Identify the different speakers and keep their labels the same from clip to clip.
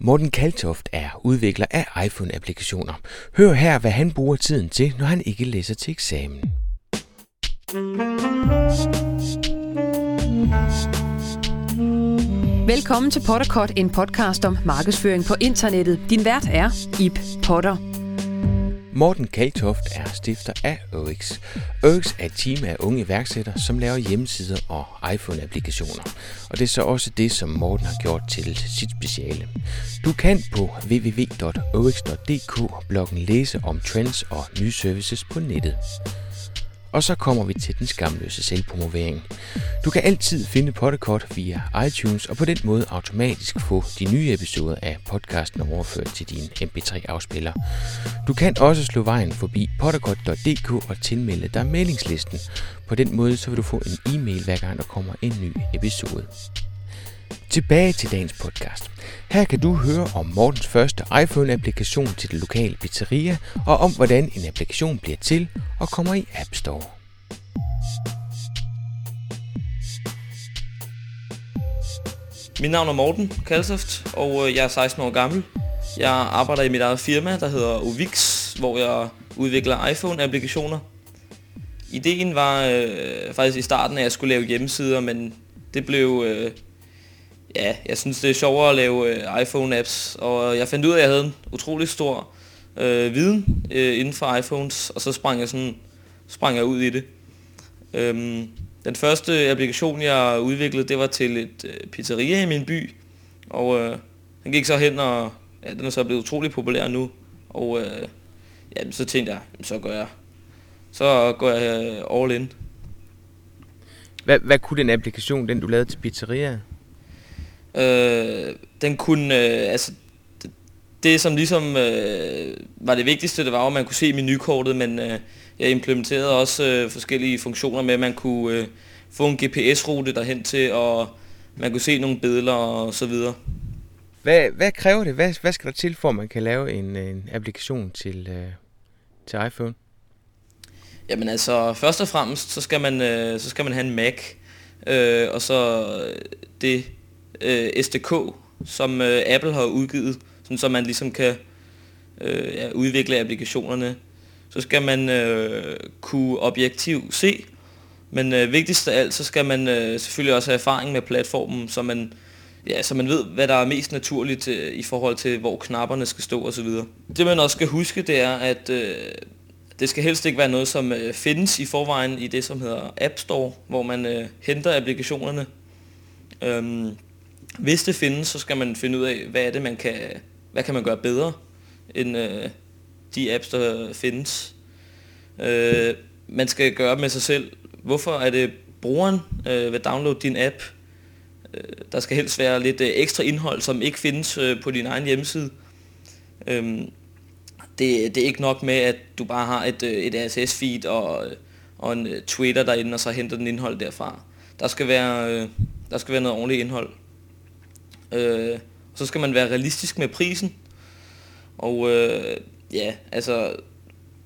Speaker 1: Morten Kaltoft er udvikler af iPhone-applikationer. Hør her, hvad han bruger tiden til, når han ikke læser til eksamen.
Speaker 2: Velkommen til Potterkort, en podcast om markedsføring på internettet. Din vært er Ip Potter.
Speaker 1: Morten Kaltoft er stifter af OX. OX er et team af unge iværksættere, som laver hjemmesider og iPhone-applikationer. Og det er så også det, som Morten har gjort til sit speciale. Du kan på www.ox.dk-bloggen læse om trends og nye services på nettet. Og så kommer vi til den skamløse selvpromovering. Du kan altid finde Podcast via iTunes og på den måde automatisk få de nye episoder af podcasten overført til din MP3-afspiller. Du kan også slå vejen forbi podcast.dk og tilmelde dig meldingslisten. På den måde så vil du få en e-mail hver gang der kommer en ny episode. Tilbage til dagens podcast. Her kan du høre om Mortens første iPhone-applikation til det lokale pizzeria, og om hvordan en applikation bliver til og kommer i App Store.
Speaker 3: Mit navn er Morten Kalsoft, og øh, jeg er 16 år gammel. Jeg arbejder i mit eget firma, der hedder Uvix, hvor jeg udvikler iPhone-applikationer. Ideen var øh, faktisk i starten, at jeg skulle lave hjemmesider, men det blev øh, ja, jeg synes det er sjovere at lave øh, iPhone-apps, og jeg fandt ud af, at jeg havde en utrolig stor øh, viden øh, inden for iPhones, og så sprang jeg, sådan, sprang jeg ud i det. Øhm, den første applikation, jeg udviklede, det var til et øh, pizzeria i min by, og øh, den gik så hen, og ja, den er så blevet utrolig populær nu, og øh, ja, så tænkte jeg, så gør jeg, så går jeg øh, all in.
Speaker 1: Hvad, hvad kunne den applikation, den du lavede til pizzeria?
Speaker 3: Øh, den kunne, øh, altså, det, det som ligesom øh, var det vigtigste, det var at man kunne se menukortet, men øh, jeg implementerede også øh, forskellige funktioner med, at man kunne øh, få en GPS-rute derhen til, og man kunne se nogle billeder og så videre.
Speaker 1: Hvad, hvad kræver det? Hvad, hvad skal der til, for at man kan lave en, en applikation til, øh, til iPhone?
Speaker 3: Jamen altså, først og fremmest, så skal man, øh, så skal man have en Mac, øh, og så det øh, SDK, som øh, Apple har udgivet, sådan, så man ligesom kan øh, ja, udvikle applikationerne. Så skal man øh, kunne objektiv se, men øh, vigtigst af alt, så skal man øh, selvfølgelig også have erfaring med platformen, så man, ja, så man ved, hvad der er mest naturligt øh, i forhold til, hvor knapperne skal stå osv. Det man også skal huske, det er, at øh, det skal helst ikke være noget, som øh, findes i forvejen i det, som hedder App Store, hvor man øh, henter applikationerne. Øhm, hvis det findes, så skal man finde ud af, hvad er det, man kan, hvad kan man gøre bedre end øh, de apps, der findes. Øh, man skal gøre med sig selv, hvorfor er det brugeren øh, vil downloade din app. Øh, der skal helst være lidt øh, ekstra indhold, som ikke findes øh, på din egen hjemmeside. Øh, det, det er ikke nok med, at du bare har et, øh, et RSS-feed og, øh, og en øh, Twitter derinde, og så henter den indhold derfra. Der skal være, øh, der skal være noget ordentligt indhold. Øh, så skal man være realistisk med prisen. Og øh, ja, altså,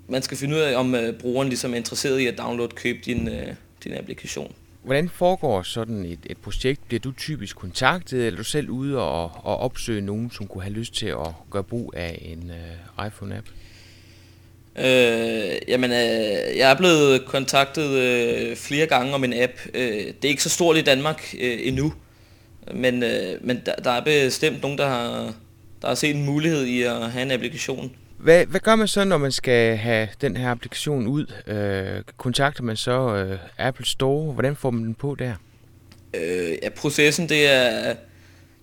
Speaker 3: man skal finde ud af, om øh, brugeren ligesom er interesseret i at downloade købe din, øh, din applikation.
Speaker 1: Hvordan foregår sådan et, et projekt? Bliver du typisk kontaktet, eller er du selv ude og, og opsøge nogen, som kunne have lyst til at gøre brug af en øh, iPhone-app?
Speaker 3: Øh, jamen, øh, jeg er blevet kontaktet øh, flere gange om en app. Øh, det er ikke så stort i Danmark øh, endnu, men, øh, men der, der er bestemt nogen, der har, der har set en mulighed i at have en applikation.
Speaker 1: Hvad, hvad gør man så, når man skal have den her applikation ud? Øh, kontakter man så øh, Apple Store? Hvordan får man den på der?
Speaker 3: Øh, ja, processen det er,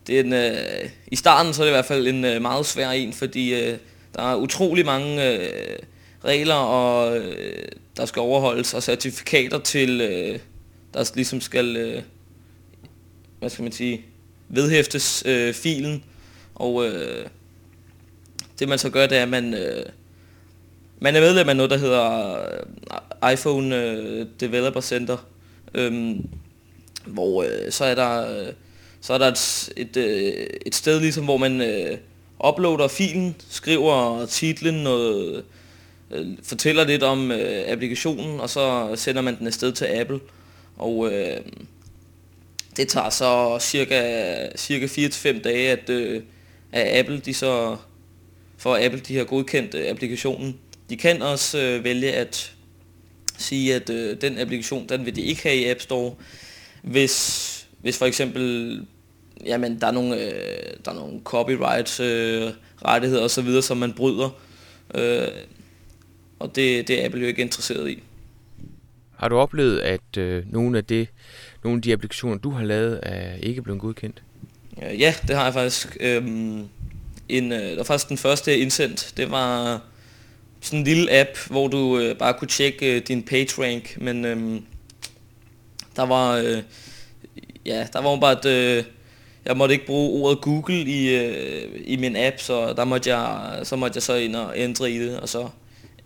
Speaker 3: det er en, øh, i starten så er det i hvert fald en øh, meget svær en, fordi øh, der er utrolig mange øh, regler, og øh, der skal overholdes, og certifikater til, øh, der ligesom skal øh, hvad skal man sige, vedhæftes øh, filen, og øh, det man så gør, det er, at man, øh, man er medlem af noget, der hedder øh, iPhone øh, Developer Center, øh, hvor øh, så er der, øh, så er der et, et, øh, et sted, ligesom, hvor man øh, uploader filen, skriver titlen, noget, øh, fortæller lidt om øh, applikationen, og så sender man den afsted til Apple. Og øh, det tager så cirka, cirka 4-5 dage at, øh, at Apple de så for Apple de har godkendt øh, applikationen. De kan også øh, vælge at sige, at øh, den applikation, den vil de ikke have i App Store, hvis, hvis for eksempel jamen, der er nogle, øh, der er nogle copyright øh, rettigheder osv., som man bryder. Øh, og det, det er Apple jo ikke interesseret i.
Speaker 1: Har du oplevet, at øh, nogle af det, nogle af de applikationer, du har lavet, er ikke blevet godkendt?
Speaker 3: Øh, ja, det har jeg faktisk. Øhm, en, øh, det var faktisk den første, jeg indsendt. Det var sådan en lille app, hvor du øh, bare kunne tjekke øh, din page rank, men øh, der var øh, ja, der var bare et, øh, jeg måtte ikke bruge ordet Google i, øh, i min app, så der måtte jeg så måtte jeg så ind og ændre i det, og så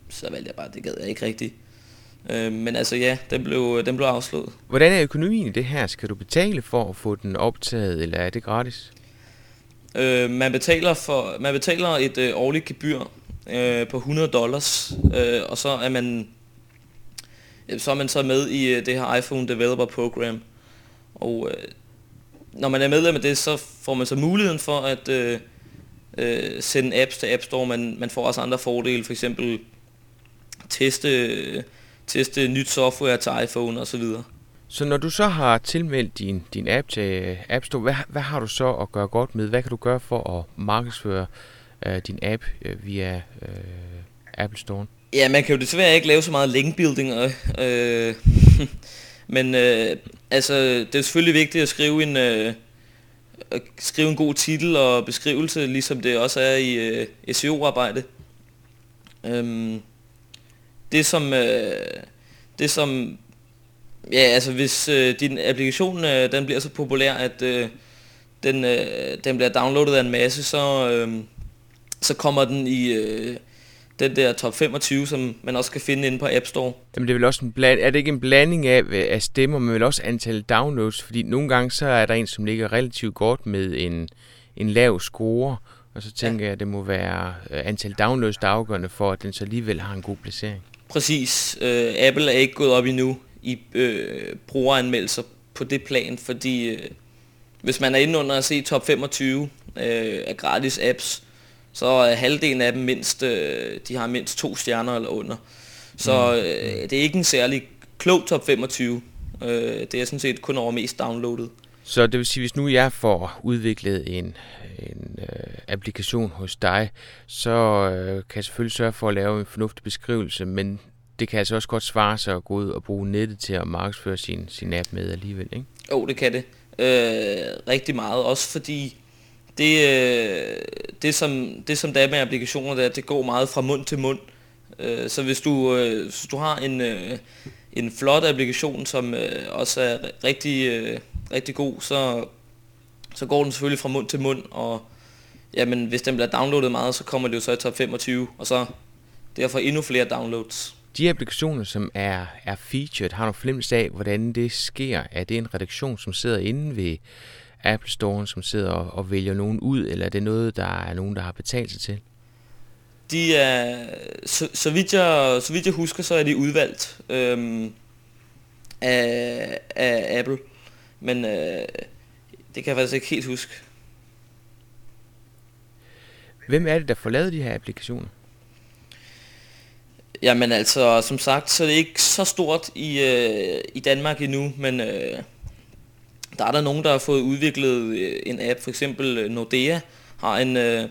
Speaker 3: så valgte jeg bare, det gad jeg ikke rigtigt. Øh, men altså ja, den blev, den blev afslået.
Speaker 1: Hvordan er økonomien i det her? Skal du betale for at få den optaget, eller er det gratis?
Speaker 3: Øh, man, betaler for, man betaler et øh, årligt gebyr øh, på 100 dollars, øh, og så er man så er man så med i øh, det her iPhone Developer Program. Og øh, når man er medlem af det, så får man så muligheden for at øh, øh, sende apps til App Store. Man, man får også andre fordele, for eksempel teste, teste nyt software til iPhone osv.
Speaker 1: Så når du så har tilmeldt din, din app til App Store, hvad, hvad har du så at gøre godt med? Hvad kan du gøre for at markedsføre øh, din app øh, via øh, Apple Store?
Speaker 3: Ja, man kan jo desværre ikke lave så meget link building, øh, men øh, altså, det er selvfølgelig vigtigt at skrive en, øh, at skrive en god titel og beskrivelse, ligesom det også er i øh, SEO-arbejde. Øhm, det som, øh, det som, ja altså hvis øh, din applikation øh, den bliver så populær, at øh, den, øh, den bliver downloadet af en masse, så, øh, så kommer den i øh, den der top 25, som man også kan finde inde på App Store.
Speaker 1: Jamen det er vel også en bland, er det ikke en blanding af, af stemmer, men vel også antal downloads? Fordi nogle gange så er der en, som ligger relativt godt med en, en lav score, og så tænker ja. jeg, at det må være øh, antal downloads, der er afgørende for, at den så alligevel har en god placering.
Speaker 3: Præcis. Øh, Apple er ikke gået op endnu i øh, brugeranmeldelser på det plan, fordi øh, hvis man er inde under at se top 25 øh, af gratis apps, så er halvdelen af dem mindst, øh, de har mindst to stjerner eller under. Så mm. øh, det er ikke en særlig klog top 25. Øh, det er sådan set kun over mest downloadet.
Speaker 1: Så det vil sige, hvis nu jeg får udviklet en, en øh, applikation hos dig, så øh, kan jeg selvfølgelig sørge for at lave en fornuftig beskrivelse, men det kan altså også godt svare sig at gå ud og bruge nettet til at markedsføre sin, sin app med alligevel, ikke?
Speaker 3: Jo, oh, det kan det. Øh, rigtig meget, også fordi det, øh, det, som, det som der er med applikationer, det, er, det går meget fra mund til mund. Øh, så hvis du, øh, hvis du har en, øh, en flot applikation, som øh, også er rigtig, øh, rigtig god, så, så går den selvfølgelig fra mund til mund, og jamen, hvis den bliver downloadet meget, så kommer det jo så i top 25, og så derfor endnu flere downloads.
Speaker 1: De applikationer, som er, er featured, har du fornemmelse af, hvordan det sker? Er det en redaktion, som sidder inde ved Apple Store, som sidder og, og vælger nogen ud, eller er det noget, der er nogen, der har betalt sig til?
Speaker 3: De er, så, så, vidt jeg, så vidt jeg husker, så er de udvalgt øhm, af, af Apple. Men øh, det kan jeg faktisk ikke helt huske.
Speaker 1: Hvem er det, der får lavet de her applikationer?
Speaker 3: Jamen altså, som sagt, så er det ikke så stort i, øh, i Danmark endnu, men øh, der er der nogen, der har fået udviklet øh, en app, for eksempel øh, Nordea har en, øh,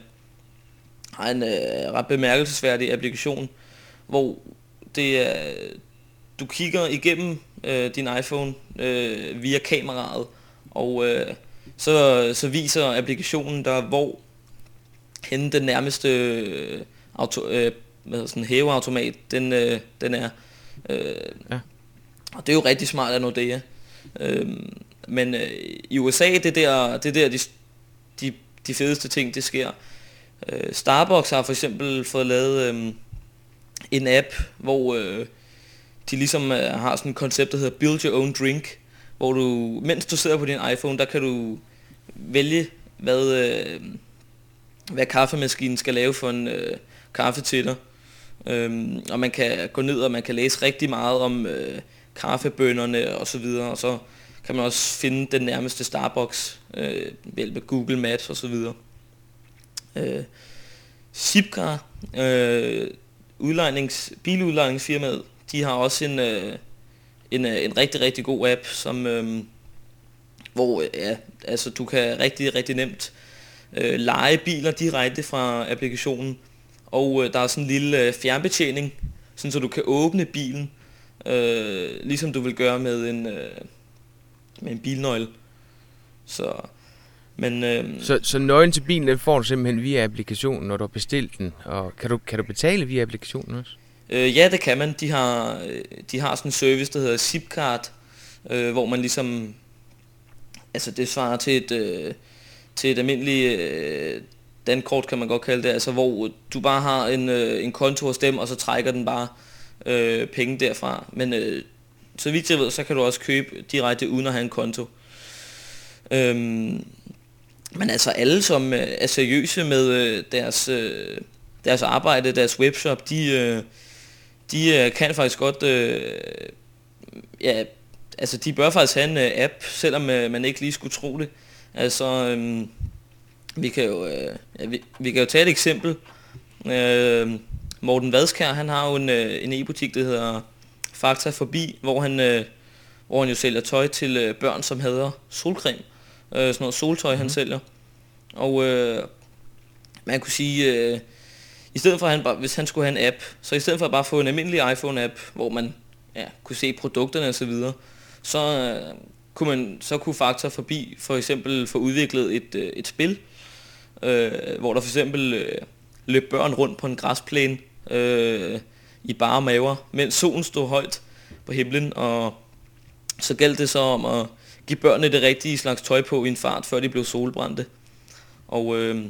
Speaker 3: har en øh, ret bemærkelsesværdig applikation, hvor det er, du kigger igennem øh, din iPhone øh, via kameraet, og øh, så, så viser applikationen der, hvor henne den nærmeste øh, auto, øh, hvad sådan, hæveautomat, den, øh, den er. Øh, ja. Og det er jo rigtig smart af Nordea. Øh, men øh, i USA, det der, det der de, de, de fedeste ting, det sker. Øh, Starbucks har for eksempel fået lavet øh, en app, hvor øh, de ligesom øh, har sådan et koncept, der hedder Build Your Own Drink, hvor du, mens du sidder på din iPhone, der kan du vælge, hvad, øh, hvad kaffemaskinen skal lave for en øh, kaffe til dig. Øhm, og man kan gå ned, og man kan læse rigtig meget om øh, kaffebønderne og så videre, og så kan man også finde den nærmeste Starbucks øh, ved hjælp af Google Maps og så videre. Øh, Zipcar, øh, udlejnings, biludlejningsfirmaet, de har også en, øh, en, øh, en rigtig, rigtig god app, som, øh, hvor ja, altså, du kan rigtig, rigtig nemt øh, lege biler direkte fra applikationen. Og øh, der er sådan en lille øh, fjernbetjening, sådan så du kan åbne bilen, øh, ligesom du vil gøre med en, øh, med en bilnøgle. Så, men, øh,
Speaker 1: så, så nøglen til bilen, den får du simpelthen via applikationen, når du har bestilt den. Og kan du, kan du betale via applikationen også?
Speaker 3: Øh, ja, det kan man. De har, øh, de har sådan en service, der hedder Zipcard, øh, hvor man ligesom... Altså, det svarer til et, øh, til et almindeligt øh, dankort, kan man godt kalde det. Altså, hvor du bare har en, øh, en konto hos dem, og så trækker den bare øh, penge derfra. Men øh, så vidt jeg ved, så kan du også købe direkte uden at have en konto. Øhm, men altså alle, som øh, er seriøse med øh, deres, øh, deres arbejde, deres webshop, de, øh, de øh, kan faktisk godt, øh, ja, altså de bør faktisk have en øh, app, selvom øh, man ikke lige skulle tro det. Altså, øh, vi kan jo, øh, ja, vi, vi kan jo tage et eksempel. Øh, Morten Vadskær, han har jo en, øh, en e-butik, der hedder Fakta Forbi, hvor han, øh, hvor han jo sælger tøj til øh, børn, som hader solcreme. Øh, sådan noget soltøj, mm. han mhm. sælger. Og øh, man kunne sige, øh, i stedet for, at han bare, hvis han skulle have en app, så i stedet for at bare få en almindelig iPhone-app, hvor man ja, kunne se produkterne osv., så, videre, så, øh, kunne man, så kunne Faktor forbi for eksempel få udviklet et, øh, et spil, øh, hvor der for eksempel øh, løb børn rundt på en græsplæne øh, i bare maver, mens solen stod højt på himlen, og så galt det så om at give børnene det rigtige slags tøj på i en fart, før de blev solbrændte. Og øh,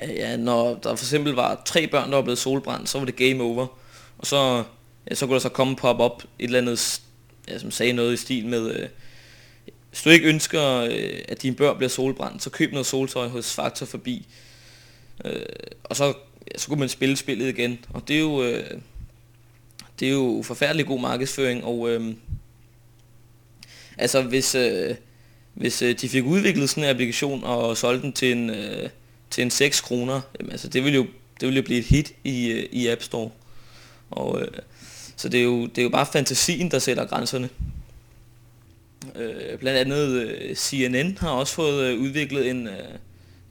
Speaker 3: ja, når der for eksempel var tre børn, der var blevet solbrændt, så var det game over. Og så, ja, så kunne der så komme pop op et eller andet, ja, som sagde noget i stil med, øh, hvis du ikke ønsker, øh, at dine børn bliver solbrændt, så køb noget soltøj hos Faktor forbi. Øh, og så, ja, så kunne man spille spillet igen. Og det er jo, øh, det er jo forfærdelig god markedsføring, og øh, altså hvis, øh, hvis øh, de fik udviklet sådan en applikation og solgte den til en, øh, til en 6 kroner, jamen, altså det ville jo det ville jo blive et hit i, øh, i App Store. Og, øh, så det er, jo, det er jo bare fantasien, der sætter grænserne. Øh, blandt andet øh, CNN har også fået øh, udviklet en, øh,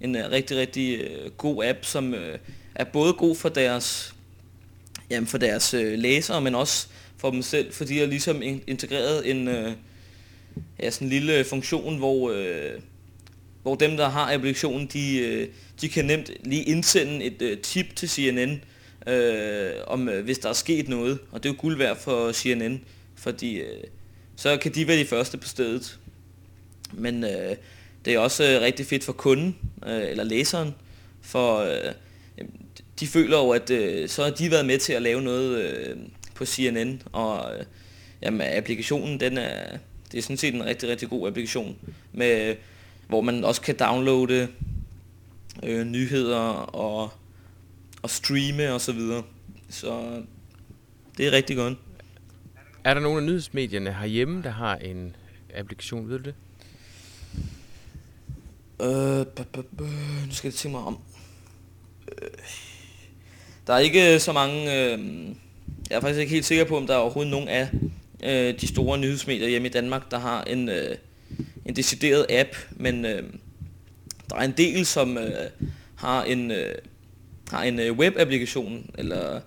Speaker 3: en øh, rigtig, rigtig øh, god app, som øh, er både god for deres, jamen for deres øh, læsere, men også for dem selv, fordi de har ligesom integreret en, øh, ja, sådan en lille funktion, hvor, øh, hvor dem, der har applikationen, de, øh, de kan nemt lige indsende et øh, tip til CNN, øh, om øh, hvis der er sket noget. Og det er jo guld værd for CNN, fordi øh, så kan de være de første på stedet. Men øh, det er også øh, rigtig fedt for kunden, øh, eller læseren, for øh, de føler jo, at øh, så har de været med til at lave noget øh, på CNN, og øh, jamen, applikationen, den er, det er sådan set en rigtig, rigtig god applikation, med, hvor man også kan downloade øh, nyheder og, og streame og så videre. Så det er rigtig godt.
Speaker 1: Er der nogle af nyhedsmedierne herhjemme, der har en applikation, ved du det?
Speaker 3: Øh, b- b- b- nu skal jeg tænke mig om. Øh, der er ikke så mange... Øh, jeg er faktisk ikke helt sikker på, om der er overhovedet nogen af øh, de store nyhedsmedier hjemme i Danmark, der har en, øh, en decideret app, men øh, der er en del, som øh, har en, øh, har en øh, webapplikation, eller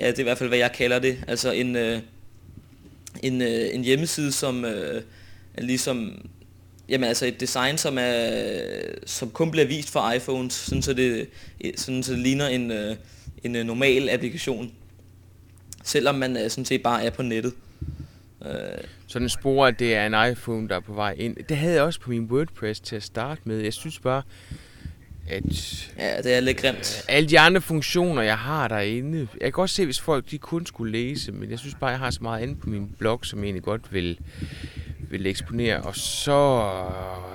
Speaker 3: ja, det er i hvert fald, hvad jeg kalder det, altså en, øh, en, øh, en hjemmeside, som øh, er ligesom, jamen altså et design, som er, som kun bliver vist for iPhones, sådan så det, sådan så det ligner en, øh, en øh, normal applikation, selvom man øh, sådan set bare er på nettet.
Speaker 1: Øh, så den sporer, at det er en iPhone, der er på vej ind. Det havde jeg også på min WordPress til at starte med. Jeg synes bare, at...
Speaker 3: Ja, det er lidt grimt.
Speaker 1: Øh, alle de andre funktioner, jeg har derinde... Jeg kan godt se, hvis folk de kun skulle læse, men jeg synes bare, jeg har så meget andet på min blog, som jeg egentlig godt vil, vil eksponere. Og så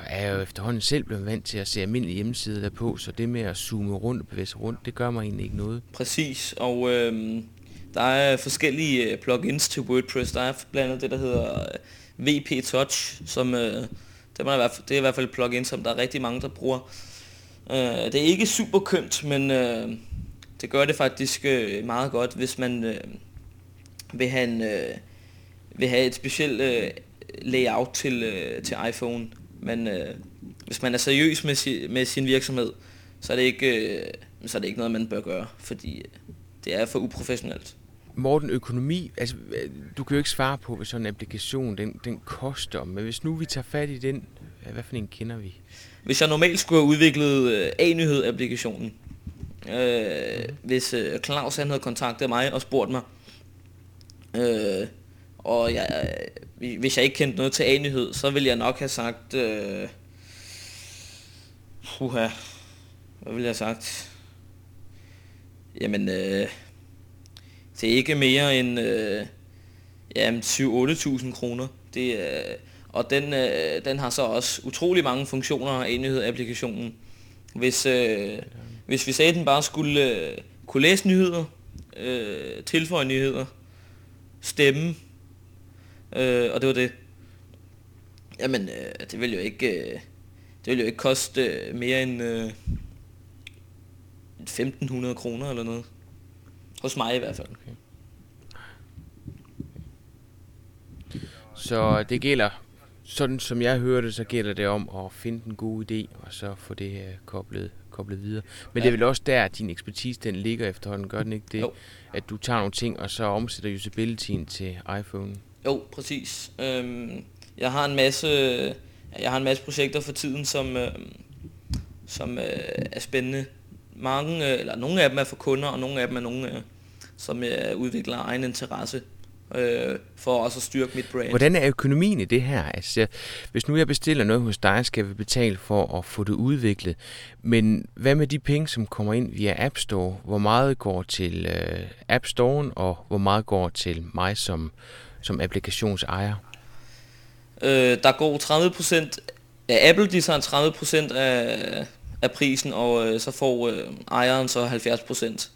Speaker 1: er jeg jo efterhånden selv blevet vant til at se almindelige hjemmesider der på, så det med at zoome rundt og bevæge sig rundt, det gør mig egentlig ikke noget.
Speaker 3: Præcis, og... Øh der er forskellige øh, plugins til WordPress. Der er blandt andet det, der hedder øh, VP Touch, som øh, det, er i hvert fald, det er i hvert fald et plugin, som der er rigtig mange, der bruger. Øh, det er ikke super kønt, men øh, det gør det faktisk øh, meget godt, hvis man øh, vil, have en, øh, vil have et specielt øh, layout til, øh, til iPhone. Men øh, hvis man er seriøs med, si, med sin virksomhed, så er, det ikke, øh, så er det ikke noget, man bør gøre, fordi øh, det er for uprofessionelt.
Speaker 1: Morten, økonomi, altså øh, du kan jo ikke svare på, hvad sådan en applikation den, den koster, men hvis nu vi tager fat i den, øh, hvad for en kender vi?
Speaker 3: Hvis jeg normalt skulle have udviklet øh, A-nyhed-applikationen, øh, mm. hvis øh, Claus han havde kontaktet mig og spurgt mig, øh, og jeg, hvis jeg ikke kendte noget til A-nyhed, så ville jeg nok have sagt, øh, puha, hvad ville jeg have sagt? Jamen, øh, det er ikke mere end øh, ja, 7-8.000 kroner. Det er, og den, øh, den har så også utrolig mange funktioner i applikationen. Hvis, øh, hvis vi sagde, at den bare skulle øh, kunne læse nyheder, øh, tilføje nyheder, stemme, øh, og det var det. Jamen, øh, det vil jo ikke, øh, det vil jo ikke koste øh, mere end øh, 1.500 kroner eller noget. Hos mig i hvert fald. Okay.
Speaker 1: Så det gælder, sådan som jeg hører det, så gælder det om at finde en god idé, og så få det uh, koblet, koblet videre. Men ja. det er vel også der, at din ekspertise den ligger efterhånden, gør den ikke det? Jo. At du tager nogle ting, og så omsætter usabilityen til iPhone?
Speaker 3: Jo, præcis. Øhm, jeg har en masse, jeg har en masse projekter for tiden, som, øh, som øh, er spændende mange, øh, eller nogle af dem er for kunder, og nogle af dem er nogle, øh, som jeg udvikler egen interesse øh, for også at styrke mit brand.
Speaker 1: Hvordan er økonomien i det her? Altså, hvis nu jeg bestiller noget hos dig, skal vi betale for at få det udviklet. Men hvad med de penge, som kommer ind via App Store? Hvor meget går til øh, App Store'en, og hvor meget går til mig som, som applikationsejer?
Speaker 3: Øh, der går 30% af Apple, de tager 30% af, af prisen, og øh, så får øh, ejeren så 70%.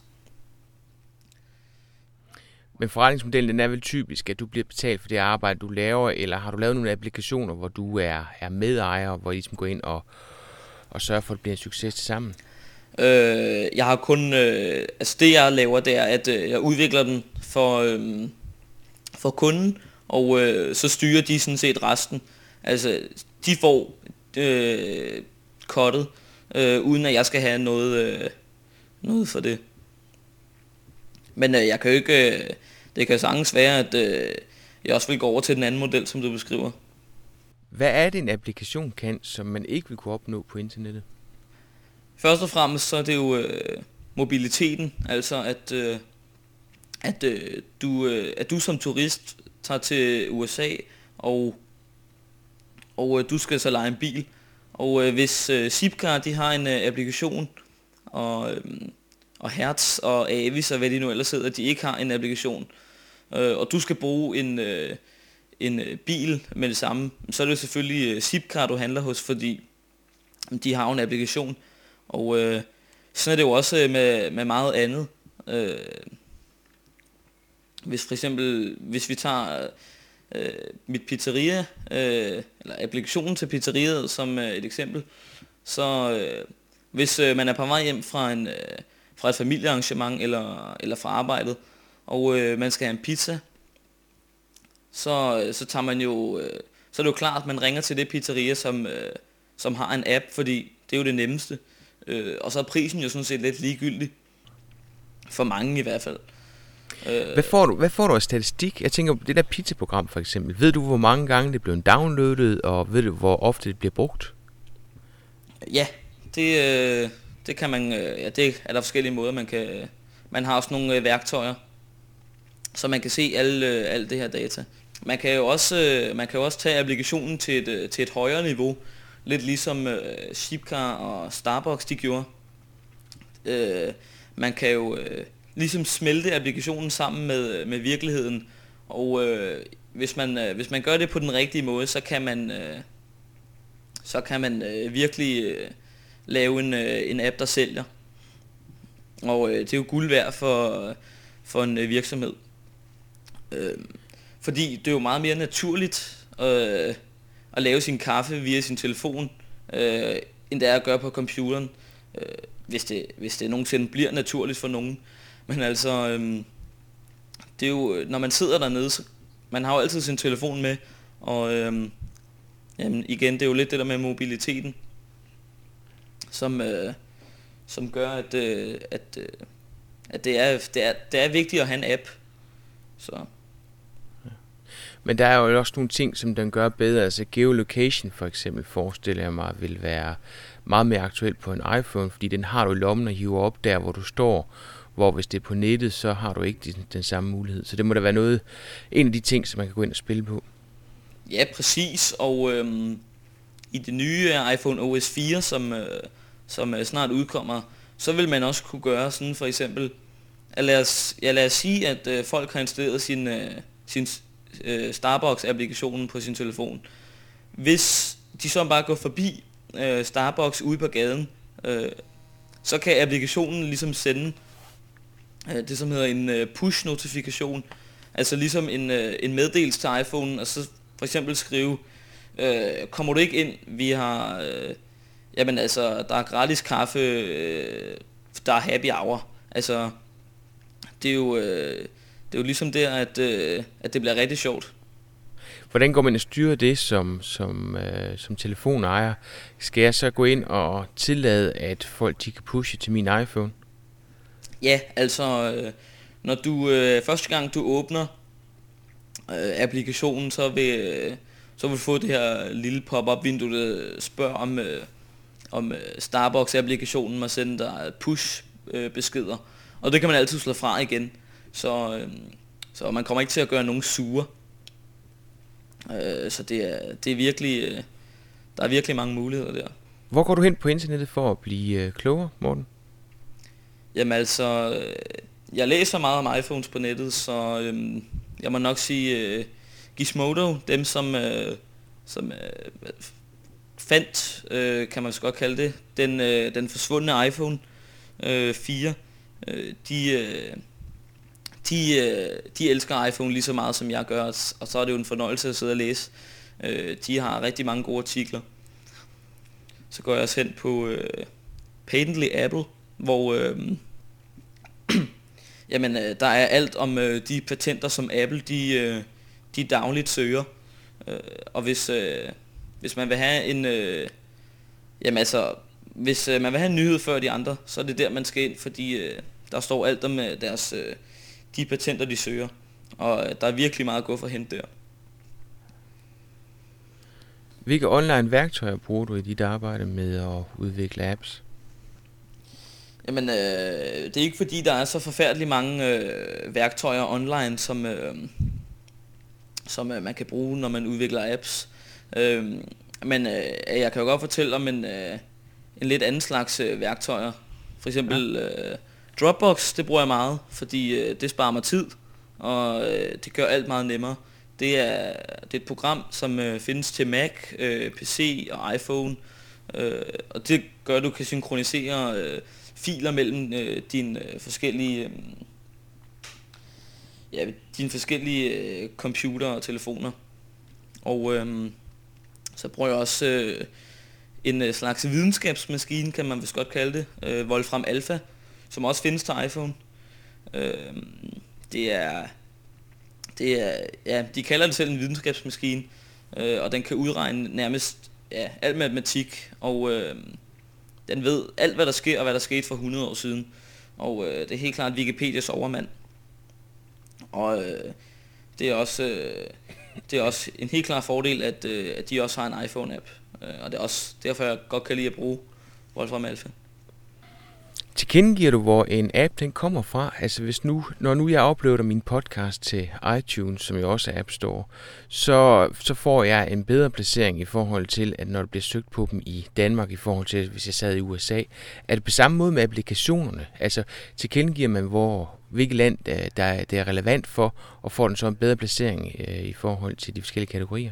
Speaker 1: Men forretningsmodellen den er vel typisk, at du bliver betalt for det arbejde, du laver, eller har du lavet nogle applikationer, hvor du er, er medejer, hvor I ligesom går ind og, og sørger for, at det bliver en succes til sammen?
Speaker 3: Øh, jeg har kun, øh, altså det jeg laver, det er, at øh, jeg udvikler den for, øh, for kunden, og øh, så styrer de sådan set resten. Altså, de får øh, kottet, øh, uden at jeg skal have noget, øh, noget for det. Men øh, jeg kan jo ikke, øh, det kan sagtens være, at øh, jeg også vil gå over til den anden model, som du beskriver.
Speaker 1: Hvad er det en applikation kan, som man ikke vil kunne opnå på internettet?
Speaker 3: Først og fremmest så er det jo øh, mobiliteten, altså at, øh, at, øh, du, øh, at du som turist tager til USA, og, og øh, du skal så lege en bil. Og øh, hvis øh, Zipcar de har en øh, applikation, og, øh, og Hertz og Avis og hvad de nu ellers hedder, de ikke har en applikation, øh, og du skal bruge en, øh, en øh, bil med det samme, så er det selvfølgelig øh, Zipcar, du handler hos, fordi de har en applikation. Og øh, sådan er det jo også øh, med, med meget andet. Øh, hvis for eksempel, hvis vi tager øh, mit pizzeria, øh, eller applikationen til pizzeriet som øh, et eksempel, så øh, hvis øh, man er på vej hjem fra, en, øh, fra et familiearrangement eller, eller fra arbejdet, og øh, man skal have en pizza, så, øh, så tager man jo, øh, så er det jo klart, at man ringer til det pizzeria, som, øh, som har en app, fordi det er jo det nemmeste. Øh, og så er prisen jo sådan set lidt ligegyldig. For mange i hvert fald.
Speaker 1: Øh, hvad, får du, hvad får du af statistik? Jeg tænker, det der pizza-program for eksempel. Ved du, hvor mange gange det bliver downloadet, og ved du, hvor ofte det bliver brugt?
Speaker 3: Ja, det, øh, det kan man, øh, ja, det er der forskellige måder, man kan, øh, man har også nogle øh, værktøjer, så man kan se alle, øh, det her data. Man kan jo også, øh, man kan jo også tage applikationen til et, øh, til et højere niveau, lidt ligesom øh, Shipcar og Starbucks de gjorde. Øh, man kan jo øh, ligesom smelte applikationen sammen med, øh, med virkeligheden, og øh, hvis, man, øh, hvis man gør det på den rigtige måde, så kan man, øh, så kan man øh, virkelig øh, lave en, øh, en app, der sælger. Og øh, det er jo guld værd for, øh, for en øh, virksomhed. Øh, fordi det er jo meget mere naturligt øh, at lave sin kaffe via sin telefon, øh, end det er at gøre på computeren. øh, hvis, det, hvis det nogensinde bliver naturligt for nogen. Men altså, øhm, det er jo, øh, når man sidder dernede, så man har jo altid sin telefon med, og øhm, jamen, igen, det er jo lidt det der med mobiliteten, som, øh, som gør, at, øh, at, øh, at det, er, det, er, det er vigtigt at have en app. Så.
Speaker 1: Men der er jo også nogle ting, som den gør bedre. Altså geolocation for eksempel, forestiller jeg mig, vil være meget mere aktuelt på en iPhone, fordi den har du i lommen og hiver op der, hvor du står. Hvor hvis det er på nettet, så har du ikke den, den samme mulighed. Så det må da være noget, en af de ting, som man kan gå ind og spille på.
Speaker 3: Ja, præcis. Og øhm, i det nye iPhone OS 4, som, øh, som øh, snart udkommer, så vil man også kunne gøre sådan for eksempel, at lad os, ja, lad os sige, at øh, folk har installeret sin, øh, sin øh, Starbucks-applikationen på sin telefon. Hvis de så bare går forbi øh, Starbucks ude på gaden, øh, så kan applikationen ligesom sende øh, det, som hedder en øh, push-notifikation, altså ligesom en, øh, en meddelelse til iPhone, og så for eksempel skrive, øh, kommer du ikke ind, vi har, øh, jamen altså, der er gratis kaffe, øh, der er happy hour. Altså, det er jo, øh, det er jo ligesom der, at, øh, at det bliver rigtig sjovt.
Speaker 1: Hvordan går man og styrer det som, som, øh, som telefonejer? Skal jeg så gå ind og tillade, at folk de kan pushe til min iPhone?
Speaker 3: Ja, altså, øh, når du øh, første gang du åbner øh, applikationen, så vil, øh, så vil du få det her lille pop-up vindue, der spørger om, øh, om øh, Starbucks-applikationen må sende dig push-beskeder. Øh, Og det kan man altid slå fra igen. Så, øh, så man kommer ikke til at gøre nogen sure. Øh, så det er, det er virkelig, øh, der er virkelig mange muligheder der.
Speaker 1: Hvor går du hen på internettet for at blive øh, klogere, Morten?
Speaker 3: Jamen altså, øh, jeg læser meget om iPhones på nettet, så øhm, jeg må nok sige øh, Gizmodo, dem som, øh, som øh, fandt, øh, kan man så godt kalde det, den, øh, den forsvundne iPhone øh, 4, øh, de, øh, de, øh, de elsker iPhone lige så meget som jeg gør, og så er det jo en fornøjelse at sidde og læse. Øh, de har rigtig mange gode artikler. Så går jeg også hen på øh, Patently Apple, hvor øh, jamen, øh, der er alt om øh, de patenter, som Apple de, øh, de dagligt søger. Øh, og hvis, øh, hvis man vil have en... Øh, jamen altså, hvis øh, man vil have en nyhed før de andre, så er det der, man skal ind, fordi øh, der står alt om øh, deres, øh, de patenter, de søger. Og øh, der er virkelig meget at gå for at hente der.
Speaker 1: Hvilke online værktøjer bruger du i dit arbejde med at udvikle apps?
Speaker 3: Jamen, øh, det er ikke fordi, der er så forfærdeligt mange øh, værktøjer online, som, øh, som øh, man kan bruge, når man udvikler apps. Øh, men øh, jeg kan jo godt fortælle om en, øh, en lidt anden slags øh, værktøjer. For eksempel ja. øh, Dropbox, det bruger jeg meget, fordi øh, det sparer mig tid, og øh, det gør alt meget nemmere. Det er, det er et program, som øh, findes til Mac, øh, PC og iPhone, øh, og det gør, at du kan synkronisere øh, filer mellem øh, dine øh, forskellige øh, ja, dine forskellige øh, computer og telefoner. Og øh, så bruger jeg også øh, en øh, slags videnskabsmaskine, kan man vist godt kalde det, øh, Wolfram Alpha, som også findes til iPhone. Øh, det er, det er, ja, de kalder det selv en videnskabsmaskine, øh, og den kan udregne nærmest ja, al matematik, og øh, den ved alt, hvad der sker, og hvad der skete for 100 år siden. Og øh, det er helt klart Wikipedias overmand. Og øh, det, er også, øh, det er også en helt klar fordel, at, øh, at de også har en iPhone-app. Øh, og det er også derfor, jeg godt kan lide at bruge Wolfram Alpha.
Speaker 1: Tilkendegiver du, hvor en app den kommer fra? Altså hvis nu, når nu jeg uploader min podcast til iTunes, som jo også er App Store, så, så får jeg en bedre placering i forhold til, at når det bliver søgt på dem i Danmark, i forhold til, hvis jeg sad i USA, er det på samme måde med applikationerne? Altså tilkendegiver man, hvor, hvilket land der, der er relevant for, og får den så en bedre placering øh, i forhold til de forskellige kategorier?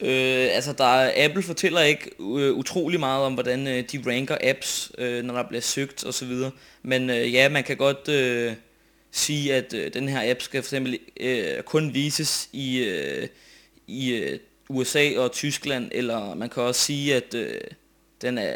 Speaker 3: Øh, altså, der, Apple fortæller ikke øh, utrolig meget om, hvordan øh, de ranker apps, øh, når der bliver søgt osv. Men øh, ja, man kan godt øh, sige, at øh, den her app skal for eksempel øh, kun vises i, øh, i øh, USA og Tyskland, eller man kan også sige, at øh, den er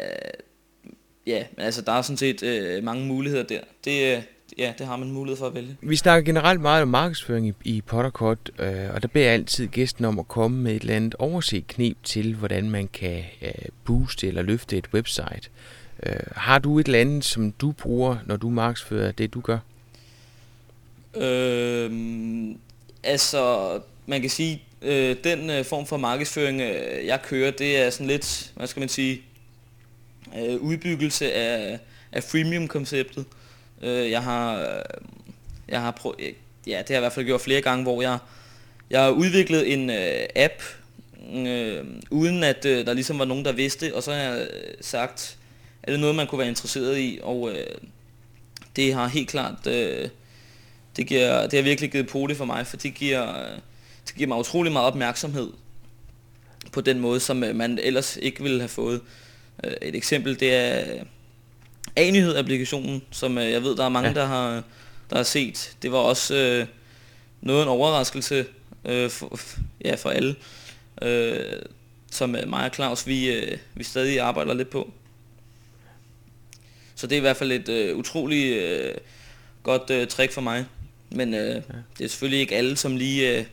Speaker 3: ja, men altså der er sådan set øh, mange muligheder der. Det, øh, ja, det har man mulighed for at vælge.
Speaker 1: Vi snakker generelt meget om markedsføring i, i Potterkort, øh, og der beder jeg altid gæsten om at komme med et eller andet overset knep til, hvordan man kan øh, booste eller løfte et website. Øh, har du et eller andet, som du bruger, når du markedsfører det, du gør?
Speaker 3: Øh, altså, man kan sige, øh, den øh, form for markedsføring, øh, jeg kører, det er sådan lidt, hvad skal man sige, øh, udbyggelse af, af freemium-konceptet. Øh, Øh, jeg har, øh, jeg har prøv, øh, ja, det har jeg i hvert fald gjort flere gange, hvor jeg, jeg har udviklet en øh, app, øh, uden at øh, der ligesom var nogen, der vidste, og så har jeg øh, sagt, er det noget, man kunne være interesseret i, og øh, det har helt klart, øh, det, giver, det har virkelig givet pote for mig, for det giver, det giver mig utrolig meget opmærksomhed på den måde, som øh, man ellers ikke ville have fået. Øh, et eksempel, det er A-nyhed-applikationen, som øh, jeg ved, der er mange, ja. der, har, der har set. Det var også øh, noget en overraskelse øh, for, ja, for alle, øh, som mig og Claus, vi, øh, vi stadig arbejder lidt på. Så det er i hvert fald et øh, utroligt øh, godt øh, trick for mig. Men øh, ja. det er selvfølgelig ikke alle, som lige øh,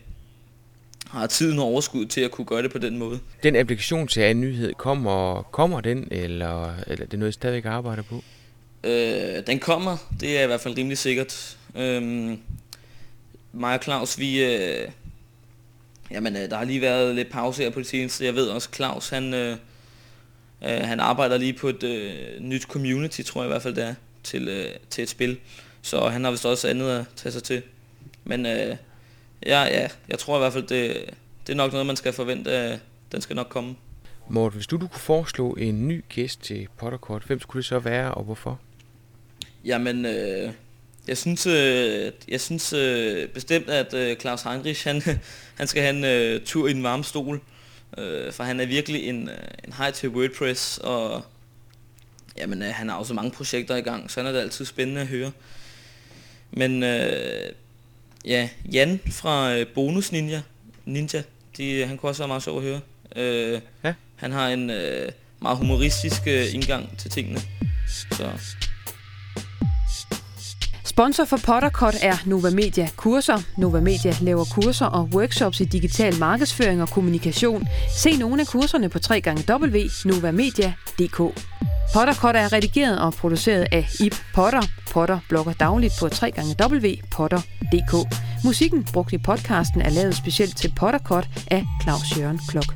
Speaker 3: har tiden og overskud til at kunne gøre det på den måde.
Speaker 1: Den applikation til en nyhed, kommer, kommer den, eller, eller det er noget, I stadigvæk arbejder på?
Speaker 3: Øh, den kommer, det er i hvert fald rimelig sikkert. Øh, mig og Claus, vi... Øh, jamen, øh, der har lige været lidt pause her på det seneste. Jeg ved også, Claus, han, øh, øh, han arbejder lige på et øh, nyt community, tror jeg i hvert fald det er, til, øh, til et spil. Så han har vist også andet at tage sig til. Men øh, ja, ja, jeg tror i hvert fald, det, det er nok noget, man skal forvente, den skal nok komme.
Speaker 1: Morten, hvis du, du kunne foreslå en ny gæst til Potterkort, hvem skulle det så være, og hvorfor?
Speaker 3: Jamen, øh, jeg synes, øh, jeg synes øh, bestemt, at øh, Claus Heinrich, han, han skal have en øh, tur i en varm stol. Øh, for han er virkelig en, øh, en hej til WordPress, og jamen, øh, han har også mange projekter i gang, så han er det altid spændende at høre. Men øh, ja, Jan fra øh, Bonus Ninja, Ninja de, han kunne også være meget sjov at høre. Øh, ja. Han har en øh, meget humoristisk øh, indgang til tingene. Så.
Speaker 2: Sponsor for Pottercut er Nova Media Kurser. Nova Media laver kurser og workshops i digital markedsføring og kommunikation. Se nogle af kurserne på www.novamedia.dk. Potterkort er redigeret og produceret af Ip Potter. Potter blogger dagligt på www.potter.dk. Musikken brugt i podcasten er lavet specielt til Pottercut af Claus Jørgen Klok.